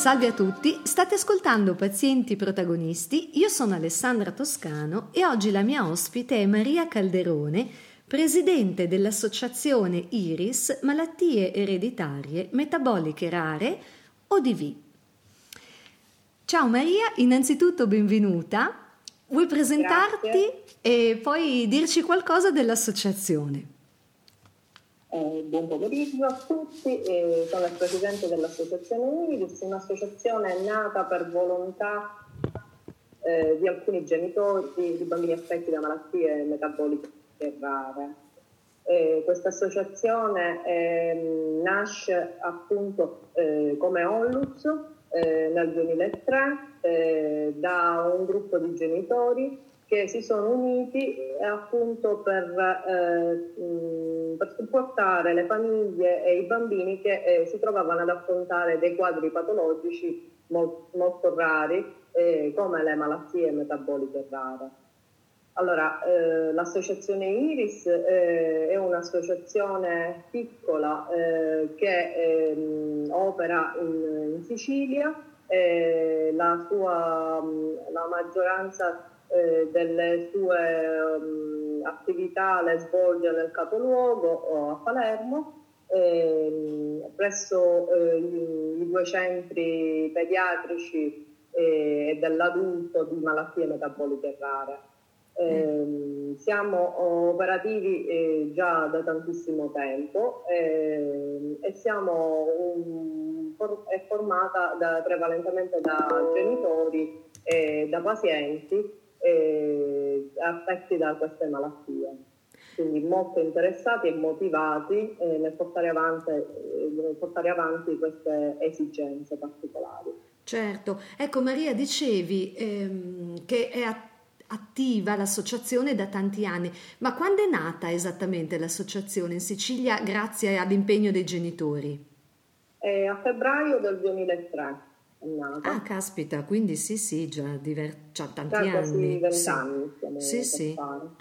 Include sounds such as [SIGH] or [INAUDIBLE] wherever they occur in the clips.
Salve a tutti, state ascoltando Pazienti Protagonisti, io sono Alessandra Toscano e oggi la mia ospite è Maria Calderone, presidente dell'associazione IRIS Malattie Ereditarie Metaboliche Rare ODV. Ciao Maria, innanzitutto benvenuta. Vuoi presentarti Grazie. e poi dirci qualcosa dell'associazione? Eh, buon pomeriggio a tutti, eh, sono il presidente dell'associazione IRIS, un'associazione nata per volontà eh, di alcuni genitori di bambini affetti da malattie metaboliche rare. Eh, questa associazione ehm, nasce appunto eh, come Onlus eh, nel 2003 eh, da un gruppo di genitori che si sono uniti eh, appunto per, eh, per, supportare le famiglie e i bambini che eh, si trovavano ad affrontare dei quadri patologici molto, molto rari eh, come le malattie metaboliche rare. Allora, eh, l'associazione Iris eh, è un'associazione piccola che ehm, opera in, in Sicilia, la, sua, la maggioranza eh, delle sue um, attività le svolge nel capoluogo o a Palermo, eh, presso eh, i, i, due centri pediatrici eh, e dell'adulto di malattie metaboliche rare. Eh, siamo operativi eh, già da tantissimo tempo eh, e siamo un, for, è formata da, prevalentemente da genitori e da pazienti eh, affetti da queste malattie. Quindi molto interessati e motivati eh, nel, portare avanti, eh, nel portare avanti queste esigenze particolari. Certo, ecco Maria, dicevi ehm, che è attiva l'associazione da tanti anni, ma quando è nata esattamente l'associazione in Sicilia grazie all'impegno dei genitori? Eh, a febbraio del 2003 nata. Ah, caspita, quindi sì, sì, già, diver... già tanti già anni. Vent'anni. Sì, sì.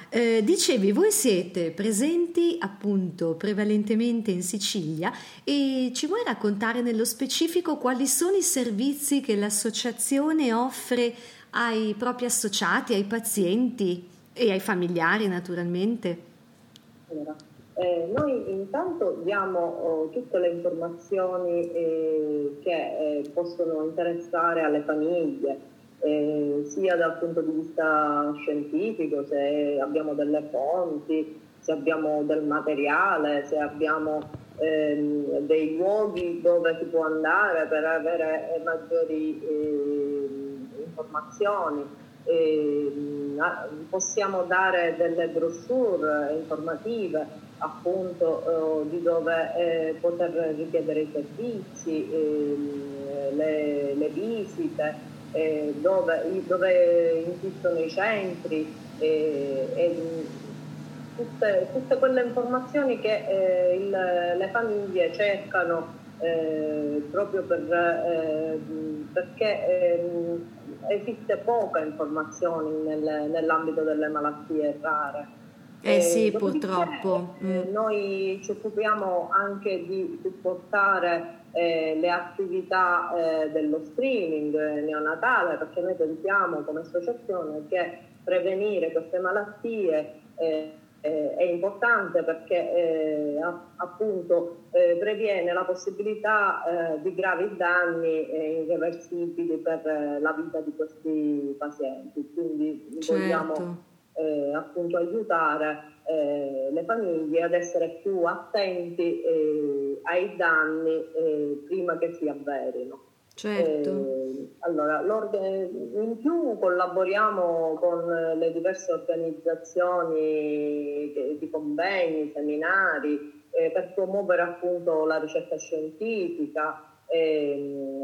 Eh, dicevi, voi siete presenti appunto prevalentemente in Sicilia e ci vuoi raccontare nello specifico quali sono i servizi che l'associazione offre ai propri associati, ai pazienti e ai familiari naturalmente? Allora, eh, noi intanto diamo oh, tutte le informazioni eh, che eh, possono interessare alle famiglie, eh, sia dal punto di vista scientifico, se abbiamo delle fonti, se abbiamo del materiale, se abbiamo ehm, dei luoghi dove si può andare per avere maggiori eh, informazioni. Ehm, possiamo dare delle brochure informative appunto eh, di dove eh, poter richiedere i servizi, ehm, le, le, visite, eh, dove, dove, insistono i centri eh, e tutte, tutte, quelle informazioni che eh, il, le famiglie cercano eh, proprio per, perché ehm, esiste poca informazione nel, nell'ambito delle malattie rare. Eh, eh sì, purtroppo. Eh, mm. Noi ci occupiamo anche di supportare eh, le attività eh, dello screening neonatale perché noi pensiamo come associazione che prevenire queste malattie eh, eh, è importante perché appunto previene la possibilità di gravi danni irreversibili per la vita di questi pazienti. Quindi certo. vogliamo eh, appunto aiutare eh, le famiglie ad essere più attenti eh, ai danni eh, prima che si avverino. Certo. Eh, allora, in più collaboriamo con le diverse organizzazioni di convegni, seminari, eh, per promuovere appunto la ricerca scientifica ehm,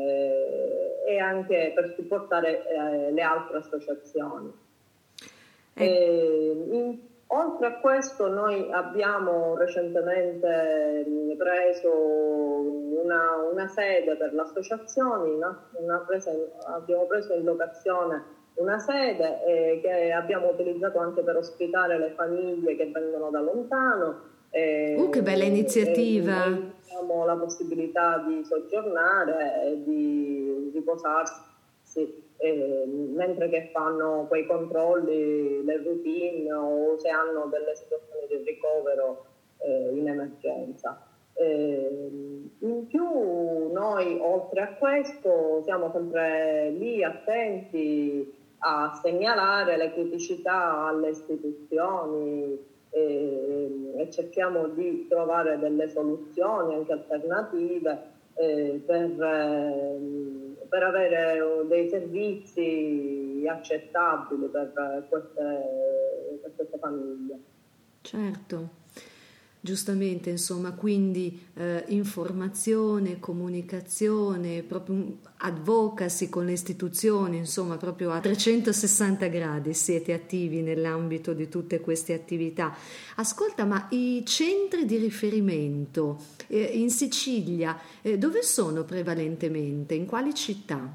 e anche per supportare le altre associazioni. E, in, oltre a questo noi abbiamo recentemente preso una, una sede per l'associazione, una, una presa, abbiamo preso in locazione una sede eh, che abbiamo utilizzato anche per ospitare le famiglie che vengono da lontano. Eh, uh, che bella iniziativa! E, diciamo, la possibilità di soggiornare e di riposarsi eh, mentre che fanno quei controlli, le routine o se hanno delle situazioni di ricovero eh, in emergenza. Eh, in più noi oltre a questo siamo sempre lì attenti a segnalare le criticità alle istituzioni e, e cerchiamo di trovare delle soluzioni anche alternative eh, per, eh, per, avere dei servizi accettabili per queste, per queste famiglie. Certo. Giustamente, insomma, quindi eh, informazione, comunicazione, proprio advocacy con le istituzioni, insomma, proprio a 360 gradi siete attivi nell'ambito di tutte queste attività. Ascolta, ma i centri di riferimento eh, in Sicilia eh, dove sono prevalentemente? In quali città?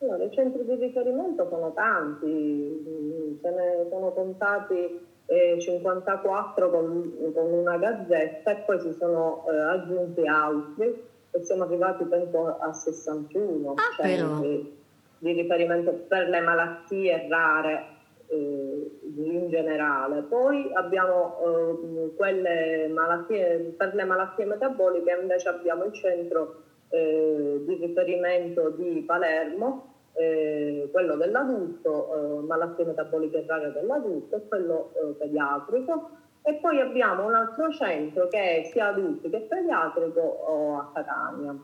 Allora, i centri di riferimento sono tanti, ce ne sono contati 54 con, con, una gazzetta e poi si sono eh, aggiunti altri e siamo arrivati penso a 61 ah, centri di riferimento per le malattie rare eh, in generale. Poi abbiamo eh, quelle malattie, per le malattie metaboliche invece abbiamo il centro eh, di riferimento di Palermo eh, quello dell'adulto, eh, malattie metaboliche rare dell'adulto e quello eh, pediatrico. E poi abbiamo un altro centro che è sia adulti che pediatrico a Catania.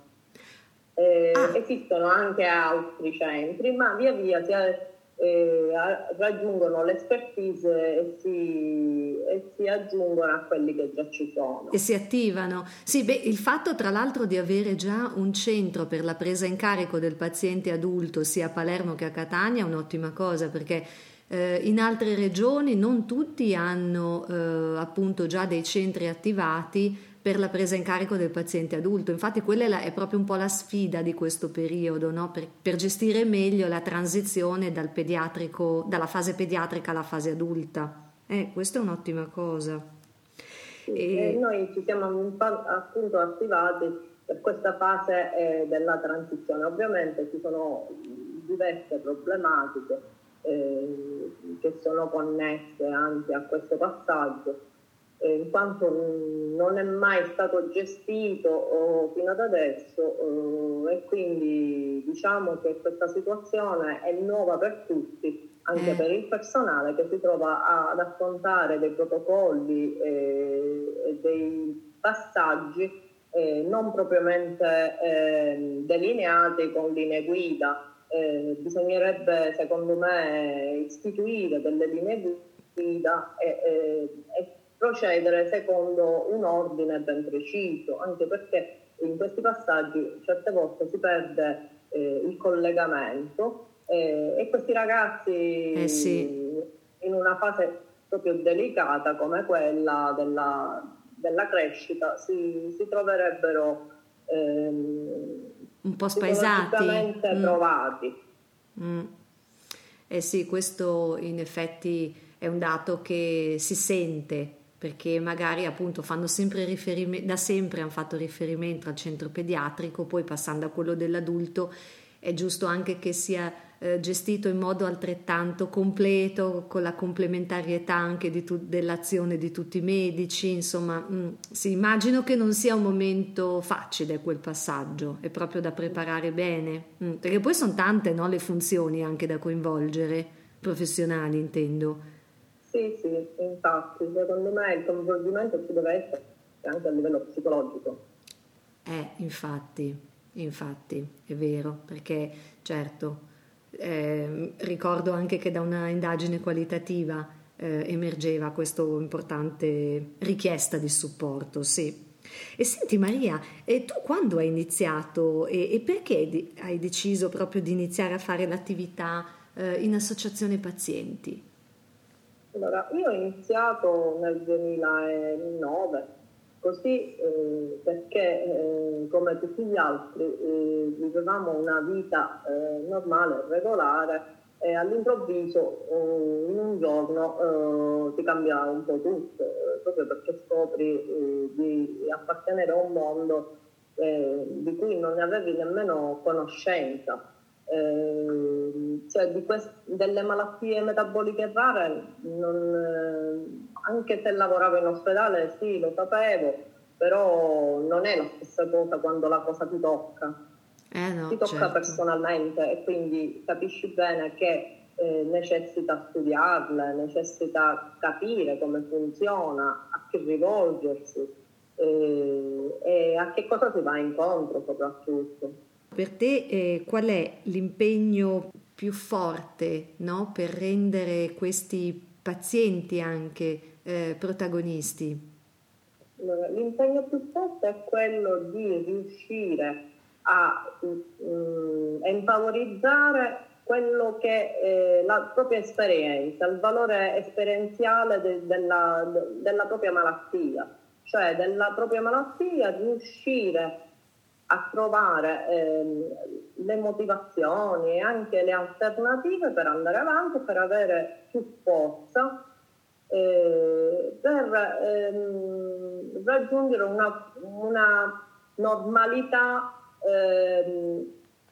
Eh, ah. Esistono anche altri centri, ma via via si è eh, raggiungono l'expertise e si, e si, aggiungono a quelli che già ci sono. E si attivano. Sì, beh, il fatto tra l'altro di avere già un centro per la presa in carico del paziente adulto sia a Palermo che a Catania è un'ottima cosa perché eh, in altre regioni non tutti hanno eh, appunto già dei centri attivati per la presa in carico del paziente adulto. Infatti quella è, la, è proprio un po' la sfida di questo periodo, no? per, per, gestire meglio la transizione dal dalla fase pediatrica alla fase adulta. Eh, questa è un'ottima cosa. e... noi ci siamo appunto attivati per questa fase eh, della transizione. Ovviamente ci sono diverse problematiche eh, che sono connesse anche a questo passaggio eh, in quanto non è mai stato gestito oh, fino ad adesso oh, e quindi diciamo che questa situazione è nuova per tutti, anche mm. per il personale che si trova ad affrontare dei protocolli eh, e dei passaggi eh, non propriamente eh, delineati con linee guida. Eh, bisognerebbe secondo me istituire delle linee guida e, e, e procedere secondo un ordine ben preciso, anche perché in questi passaggi certe volte si perde eh, il collegamento eh, e questi ragazzi eh sì. in una fase proprio delicata come quella della, della crescita si, si troverebbero ehm, un po' spaesati, mm. trovati. Mm. Eh sì, questo in effetti è un dato che si sente perché magari appunto fanno sempre riferimento, da sempre hanno fatto riferimento al centro pediatrico, poi passando a quello dell'adulto è giusto anche che sia eh, gestito in modo altrettanto completo, con la complementarietà anche tu- dell'azione di tutti i medici, insomma, mm, sì, immagino che non sia un momento facile quel passaggio, è proprio da preparare bene, mm, perché poi sono tante no, le funzioni anche da coinvolgere, professionali intendo. Sì, sì, infatti, secondo me il coinvolgimento ci deve essere anche a livello psicologico. Eh, infatti, infatti, è vero, perché certo, eh, ricordo anche che da una indagine qualitativa eh, emergeva questa importante richiesta di supporto, sì. E senti Maria, e tu quando hai iniziato e, e perché di, hai deciso proprio di iniziare a fare l'attività eh, in associazione pazienti? Allora, io ho iniziato nel 2009, così eh, perché eh, come tutti gli altri eh, vivevamo una vita eh, normale, regolare e all'improvviso uh, in un giorno uh, ti cambia un po' tutto, proprio perché scopri di appartenere a un mondo eh, di cui non ne avevi nemmeno conoscenza. Eh, cioè quest- delle malattie metaboliche rare, non, anche se lavoravo in ospedale, sì, lo sapevo, però non è la stessa cosa quando la cosa ti tocca. Eh no, ti tocca certo. personalmente e quindi capisci bene che eh, necessita studiarle, necessita capire come funziona, a chi rivolgersi eh, e a che cosa si va incontro soprattutto. Per te eh, qual è l'impegno più forte no? per rendere questi pazienti anche eh, protagonisti? L'impegno più forte è quello di riuscire a um, empavorizzare quello che è la propria esperienza, il valore esperienziale de, della, de, della propria malattia, cioè della propria malattia riuscire a trovare eh, le motivazioni e anche le alternative per andare avanti, per avere più forza, eh, per ehm, raggiungere una, una normalità ehm,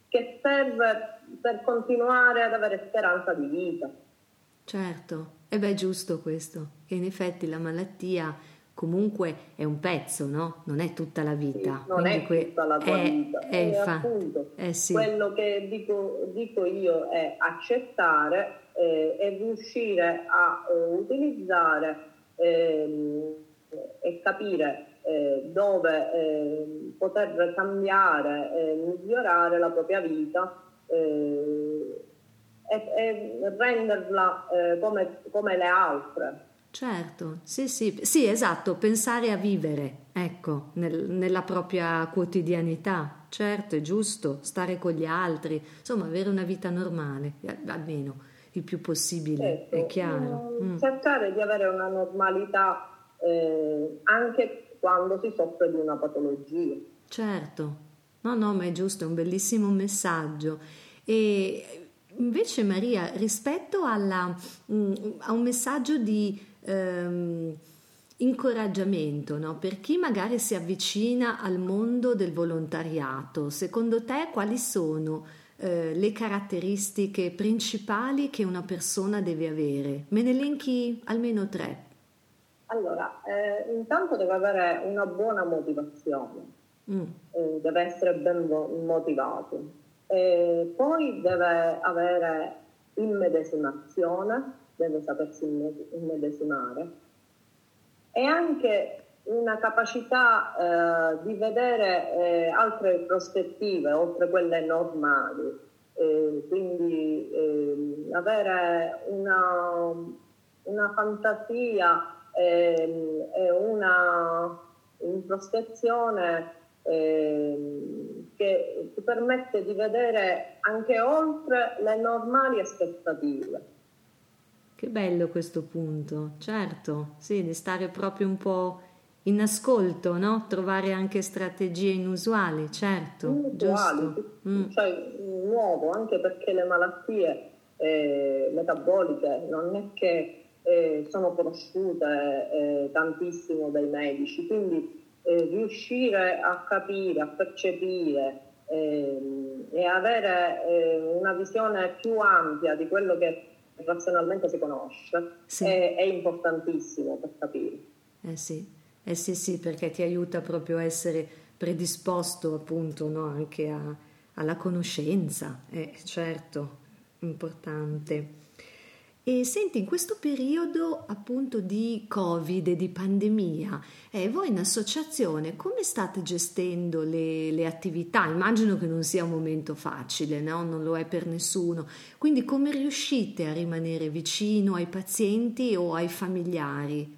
che serve per continuare ad avere speranza di vita. Certo, e beh, è giusto questo, che in effetti la malattia comunque è un pezzo, no? Non è tutta la vita. Non Quindi è tutta la tua è, vita. È, e infatti, appunto, eh sì. quello che dico, dico, io è accettare eh, e riuscire a eh, utilizzare ehm, e capire eh, dove eh, poter cambiare e migliorare la propria vita eh, e, e, renderla eh, come, come, le altre. Certo, sì, sì, sì, esatto, pensare a vivere, ecco, nel, nella propria quotidianità, certo, è giusto, stare con gli altri, insomma, avere una vita normale, eh, almeno il più possibile, certo. è chiaro. Mm. Cercare di avere una normalità eh, anche quando si soffre di una patologia. Certo, no, no, ma è giusto, è un bellissimo messaggio. E invece Maria, rispetto alla, mh, a un messaggio di ehm, incoraggiamento, no? per chi magari si avvicina al mondo del volontariato, secondo te quali sono eh, le caratteristiche principali che una persona deve avere? Me ne elenchi almeno tre. Allora, eh, intanto deve avere una buona motivazione, mm. eh, deve essere ben motivato, e poi deve avere immedesimazione, deve sapersi immedesimare e anche una capacità eh, di vedere eh, altre prospettive oltre quelle normali, eh, quindi ehm, avere una, una fantasia ehm, e una introspezione ehm, che ti permette di vedere anche oltre le normali aspettative. Che bello questo punto, certo, sì, di stare proprio un po' in ascolto, no? Trovare anche strategie inusuali, certo, inusuali, giusto. Mm. Cioè, nuovo, anche perché le malattie eh, metaboliche non è che eh, sono conosciute eh, tantissimo dai medici, quindi eh, riuscire a capire, a percepire ehm, e avere eh, una visione più ampia di quello che razionalmente si conosce sì. è, è, importantissimo per capire. Eh sì. eh sì, sì, perché ti aiuta proprio a essere predisposto appunto no? anche a, alla conoscenza, eh, certo, importante. E senti, in questo periodo appunto di Covid e di pandemia, eh, voi in associazione come state gestendo le, le, attività? Immagino che non sia un momento facile, no? non lo è per nessuno. Quindi come riuscite a rimanere vicino ai pazienti o ai familiari?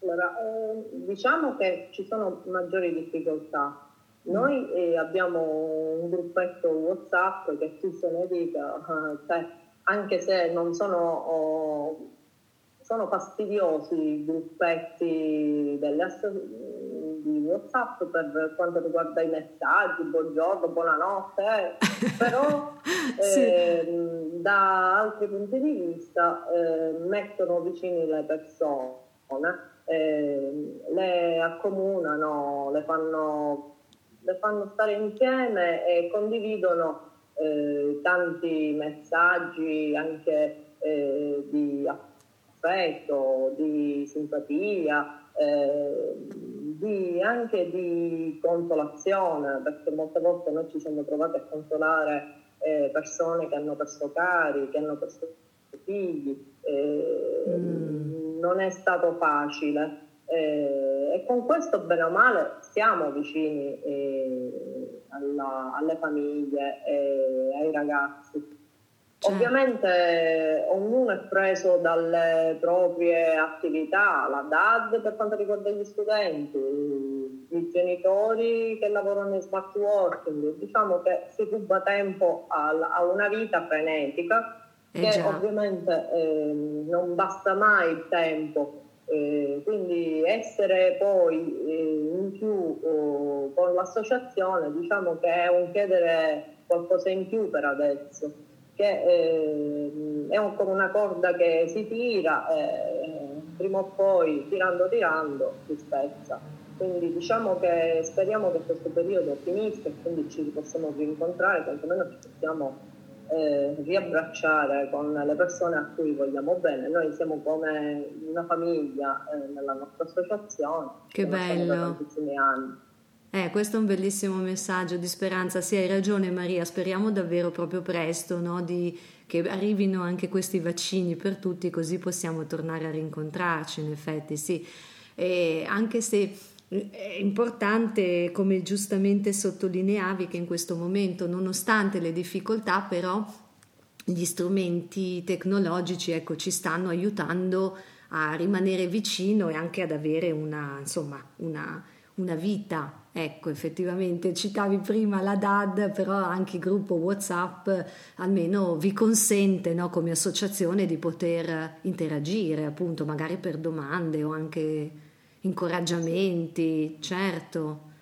Allora, eh, diciamo che ci sono maggiori difficoltà. Noi eh, abbiamo un gruppetto WhatsApp che chi se ne dica, [LAUGHS] cioè, anche se non sono, oh, sono fastidiosi i gruppetti delle, di WhatsApp per quanto riguarda i messaggi, buongiorno, buonanotte, eh. [LAUGHS] però sì. eh, da altri punti di vista eh, mettono vicini le persone, eh, le accomunano, le fanno, le fanno, stare insieme e condividono eh, tanti messaggi anche eh, di affetto, di simpatia, eh, di, anche di consolazione, perché molte volte noi ci siamo trovati a consolare eh, persone che hanno perso cari, che hanno perso figli, mm. non è stato facile. Eh, e con questo, bene o male, siamo vicini eh, alla, alle famiglie e ai ragazzi. Certo. Ovviamente ognuno è preso dalle proprie attività, la DAD per quanto riguarda gli studenti, i genitori che lavorano in smart working, diciamo che si ruba tempo a, a una vita frenetica eh che già. ovviamente eh, non basta mai il tempo. Eh, quindi essere poi eh, in più oh, con l'associazione diciamo che è un chiedere qualcosa in più per adesso che è un, come una corda che si tira e prima o poi tirando tirando si spezza. Quindi diciamo che speriamo che questo periodo finisca e quindi ci possiamo rincontrare, quantomeno ci possiamo eh, riabbracciare con le persone a cui vogliamo bene. Noi siamo come una famiglia eh, nella nostra associazione. Che bello! Da tantissimi anni. Eh, questo è un bellissimo messaggio di speranza. Sì, hai ragione Maria, speriamo davvero proprio presto no? di, che arrivino anche questi vaccini per tutti, così possiamo tornare a rincontrarci, in effetti, sì. E anche se è importante, come giustamente sottolineavi, che in questo momento, nonostante le difficoltà, però gli strumenti tecnologici ecco, ci stanno aiutando a rimanere vicino e anche ad avere una, insomma, una, una vita. Ecco, effettivamente citavi prima la DAD, però anche il gruppo WhatsApp almeno vi consente no, come associazione di poter interagire, appunto, magari per domande o anche incoraggiamenti, certo.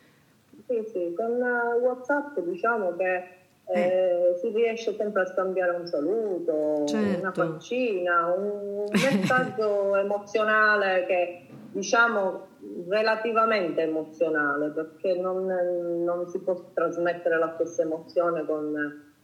Sì, sì, con WhatsApp diciamo che eh. Eh, si riesce sempre a scambiare un saluto, certo. una faccina, un messaggio [LAUGHS] emozionale che diciamo relativamente emozionale perché non, non, si può trasmettere la stessa emozione con,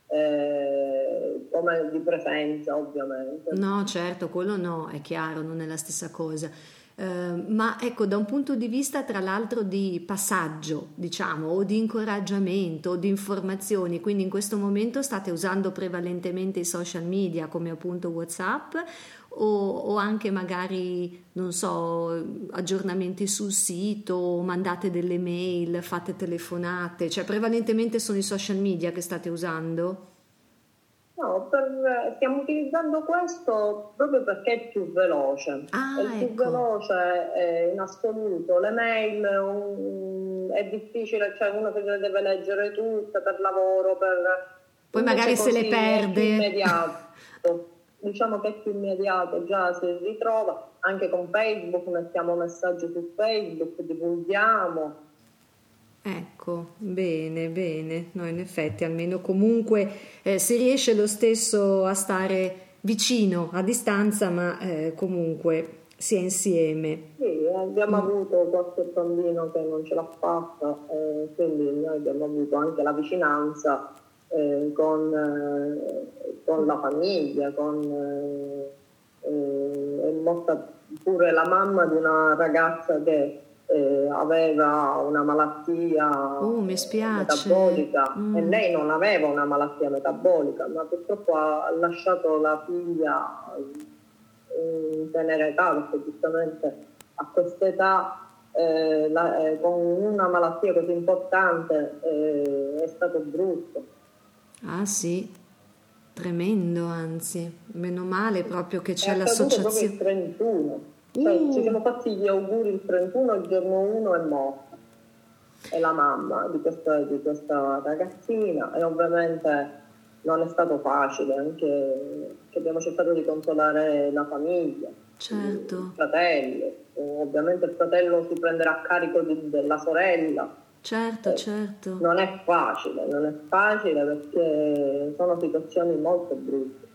eh, come di presenza ovviamente. No, certo, quello no, è chiaro, non è la stessa cosa. Uh, ma ecco, da un punto di vista tra l'altro di passaggio, diciamo, o di incoraggiamento, o di informazioni, quindi in questo momento state usando prevalentemente i social media come appunto WhatsApp o, o, anche magari, non so, aggiornamenti sul sito, mandate delle mail, fate telefonate, cioè prevalentemente sono i social media che state usando? No, per, stiamo utilizzando questo proprio perché è più veloce. Ah, è ecco. più veloce eh, in assoluto. Le mail um, è difficile, cioè uno che le deve leggere tutte per lavoro, per... Poi magari se le perde. Immediato. diciamo che è più immediato, già si ritrova, anche con Facebook mettiamo messaggi su Facebook, divulghiamo. Ecco, bene, bene, no, in effetti almeno comunque eh, si riesce lo stesso a stare vicino, a distanza, ma eh, comunque si è insieme. Sì, abbiamo mm. avuto qualche bambino che non ce l'ha fatta, eh, quindi noi abbiamo avuto anche la vicinanza eh, con, eh, con, la famiglia, con, eh, è morta pure la mamma di una ragazza che eh, aveva una malattia oh, metabolica mm. e lei non aveva una malattia metabolica, ma purtroppo ha lasciato la figlia in tenera età, perché giustamente a questa età eh, la, eh, con una malattia così importante eh, è stato brutto. Ah sì, tremendo anzi, meno male proprio che c'è l'associazione. Proprio il 31, cioè, uh. ci siamo fatti gli auguri il 31, il giorno 1 è morta, è la mamma di questa, di questa ragazzina e ovviamente non è stato facile, anche che abbiamo cercato di consolare la famiglia, certo. il fratello, ovviamente il fratello si prenderà a carico di, della sorella Certo, eh, certo. Non è facile, non è facile perché sono situazioni molto brutte.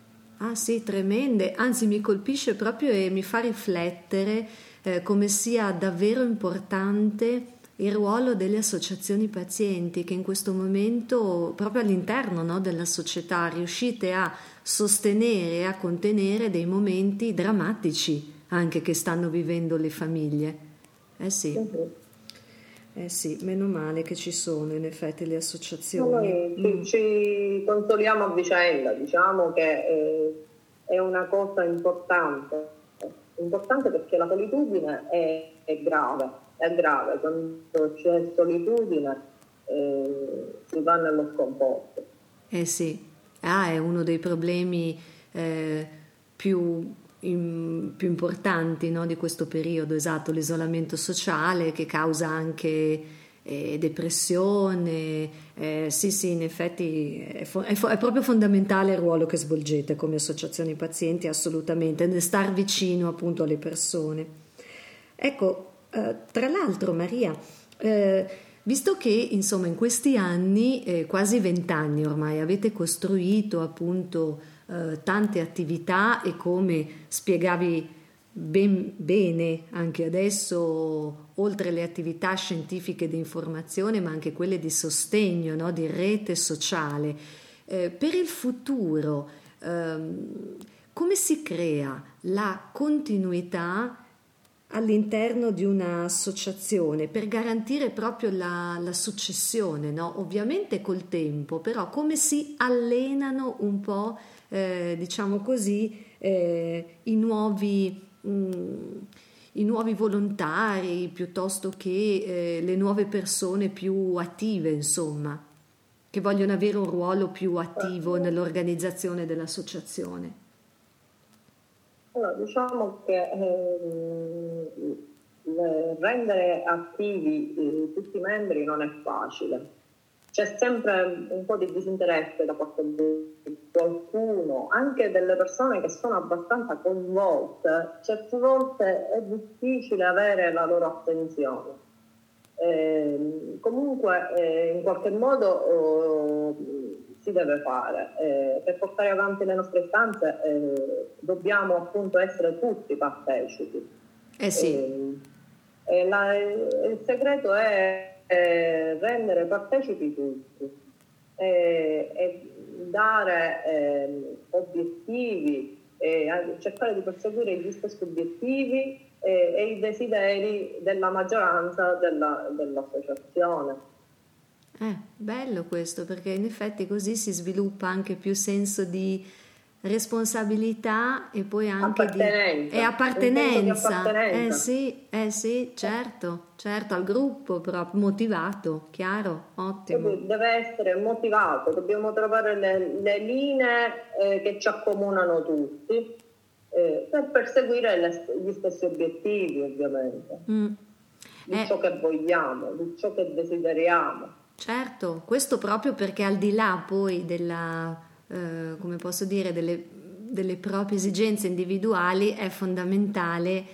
Ah sì, tremende, anzi mi colpisce proprio e mi fa riflettere eh, come sia davvero importante il ruolo delle associazioni pazienti che in questo momento, proprio all'interno no, della società, riuscite a sostenere e a contenere dei momenti drammatici anche che stanno vivendo le famiglie. Eh sì. Eh sì, meno male che ci sono in effetti le associazioni. Noi ci, mm. ci consoliamo a vicenda, diciamo che eh, è una cosa importante, importante perché la solitudine è, è grave, è grave, quando c'è solitudine eh, si va nello scomposto. Eh sì, ah, è uno dei problemi eh, più in, più importanti no, di questo periodo, esatto, l'isolamento sociale che causa anche eh, depressione, eh, sì sì, in effetti è, fo- è, fo- è, proprio fondamentale il ruolo che svolgete come associazioni pazienti, assolutamente, nel star vicino appunto alle persone. Ecco, eh, tra l'altro Maria, eh, Visto che insomma in questi anni, eh, quasi vent'anni ormai, avete costruito appunto eh, tante attività e come spiegavi ben, bene anche adesso, oltre le attività scientifiche di informazione, ma anche quelle di sostegno, no? di rete sociale, eh, per il futuro ehm, come si crea la continuità all'interno di un'associazione per garantire proprio la, la successione, no? ovviamente col tempo, però come si allenano un po', eh, diciamo così, eh, i, nuovi, mh, mm, i, nuovi, volontari piuttosto che eh, le nuove persone più attive, insomma, che vogliono avere un ruolo più attivo nell'organizzazione dell'associazione. Allora, diciamo che eh, rendere attivi eh, tutti i membri non è facile. C'è sempre un po' di disinteresse da parte di qualcuno, anche delle persone che sono abbastanza coinvolte. Certe volte è difficile avere la loro attenzione. Eh, comunque, eh, in qualche modo oh, si deve fare. Eh, per portare avanti le nostre istanze eh, dobbiamo appunto essere tutti partecipi. Eh sì. Eh, la, il segreto è rendere partecipi tutti e dare obiettivi, cercare di perseguire gli stessi obiettivi e i desideri della maggioranza della, dell'associazione. Eh, bello questo perché in effetti così si sviluppa anche più senso di responsabilità e poi anche appartenenza. di e appartenenza. Di appartenenza. Eh sì, eh sì, certo, certo, al gruppo proprio motivato, chiaro, ottimo. Deve essere motivato, dobbiamo trovare le, le linee eh, che ci accomunano tutti eh, per perseguire le, gli stessi obiettivi, ovviamente. Mm. Di eh. ciò che vogliamo, di ciò che desideriamo. Certo, questo proprio perché al di là poi della, eh, come posso dire, delle, delle, proprie esigenze individuali è fondamentale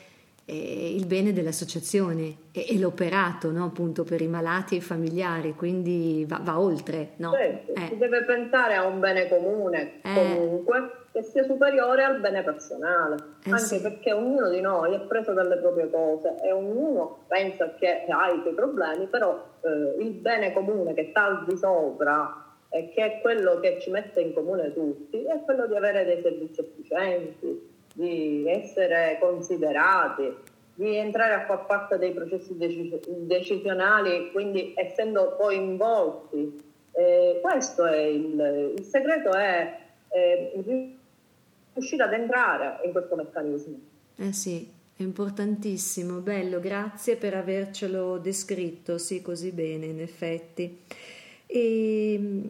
eh, il bene dell'associazione e, e l'operato no? appunto per i malati e i familiari, quindi va, va oltre. No? Certo, eh. si deve pensare a un bene comune eh. comunque che sia superiore al bene personale, eh anche sì. perché ognuno di noi è preso dalle proprie cose e ognuno pensa che ha i suoi problemi, però eh, il bene comune che sta al di sopra e che è quello che ci mette in comune tutti, è quello di avere dei servizi efficienti, di essere considerati, di entrare a far parte dei processi decisionali, quindi essendo coinvolti. Eh, questo è il, il segreto è eh, riuscire ad entrare in questo meccanismo. Eh sì, è importantissimo, bello, grazie per avercelo descritto, sì, così bene, in effetti. E,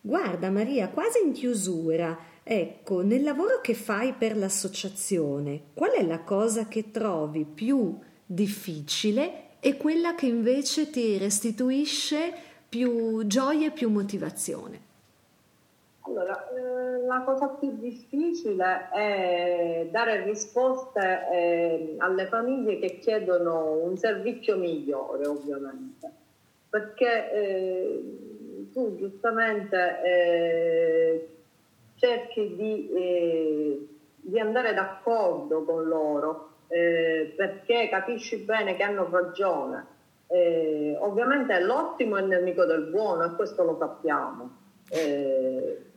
guarda Maria, quasi in chiusura, ecco, nel lavoro che fai per l'associazione, qual è la cosa che trovi più difficile e quella che invece ti restituisce più gioia e più motivazione? Allora, eh, la cosa più difficile è dare risposte eh, alle famiglie che chiedono un servizio migliore, ovviamente, perché eh, tu giustamente cerchi di, di andare d'accordo con loro perché capisci bene che hanno ragione. Ovviamente l'ottimo è il nemico del buono e questo lo sappiamo. Eh,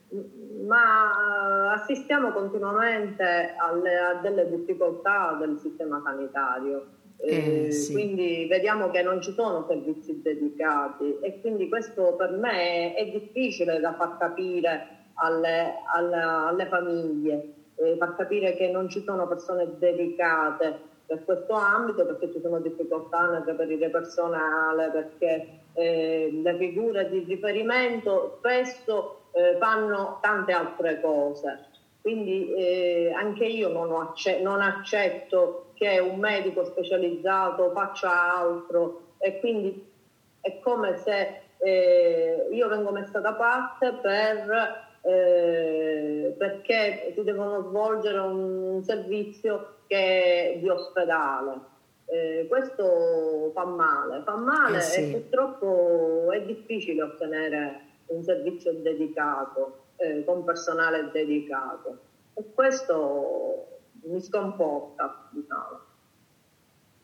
ma assistiamo continuamente alle, a delle difficoltà del sistema sanitario. Eh, eh, sì. Quindi vediamo che non ci sono servizi dedicati e quindi questo per me è, è difficile da far capire alle, alle, alle famiglie, eh, far capire che non ci sono persone dedicate per questo ambito perché ci sono difficoltà nel reperire personale, perché eh, le figure di riferimento spesso eh, fanno tante altre cose. Quindi eh, anche io non, accetto, non accetto che un medico specializzato faccia altro e quindi è come se eh, io vengo messa da parte per, eh, perché si devono svolgere un servizio che è di ospedale. Eh, questo fa male, fa male eh sì. e purtroppo è difficile ottenere un servizio dedicato, eh, con personale dedicato. E questo mi sconforta, diciamo.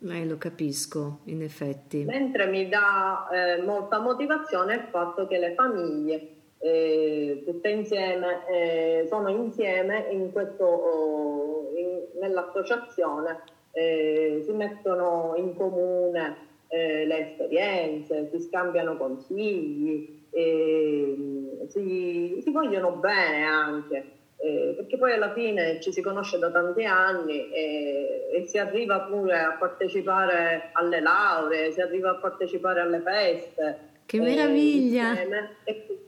Eh, lo capisco, in effetti. Mentre mi dà eh, molta motivazione il fatto che le famiglie eh, tutte insieme eh, sono insieme in questo, oh, in, nell'associazione, eh, si mettono in comune eh, le esperienze, si scambiano consigli, e si, si vogliono bene anche, eh, perché poi alla fine ci si conosce da tanti anni e, e, si arriva pure a partecipare alle lauree, si arriva a partecipare alle feste. Che meraviglia! E,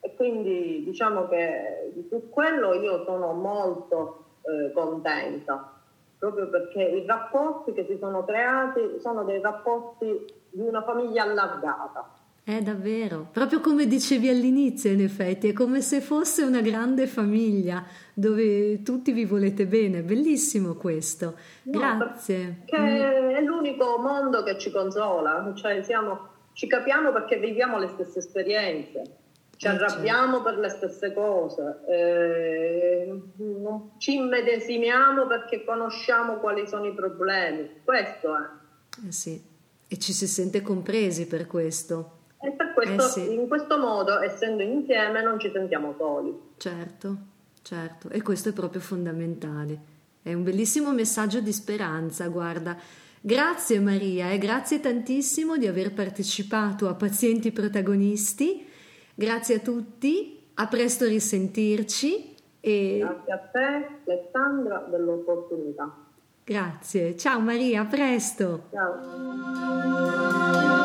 e, quindi diciamo che su quello io sono molto eh, contenta proprio perché i rapporti che si sono creati sono dei rapporti di una famiglia allargata. È davvero, proprio come dicevi all'inizio, in effetti, è come se fosse una grande famiglia dove tutti vi volete bene. Bellissimo questo. No, Grazie. Che mm. è l'unico mondo che ci consola, cioè siamo, ci capiamo perché viviamo le stesse esperienze, ci eh, arrabbiamo certo. per le stesse cose, eh, ci immedesimiamo perché conosciamo quali sono i problemi. Questo è. Eh sì, e ci si sente compresi per questo. E per questo, eh sì. in questo modo, essendo insieme, non ci sentiamo soli. Certo, certo, e questo è proprio fondamentale. È un bellissimo messaggio di speranza, guarda. Grazie Maria e grazie tantissimo di aver partecipato a Pazienti Protagonisti. Grazie a tutti, a presto risentirci. E... Grazie a te, Alessandra, dell'opportunità. Grazie, ciao Maria, a presto. Ciao.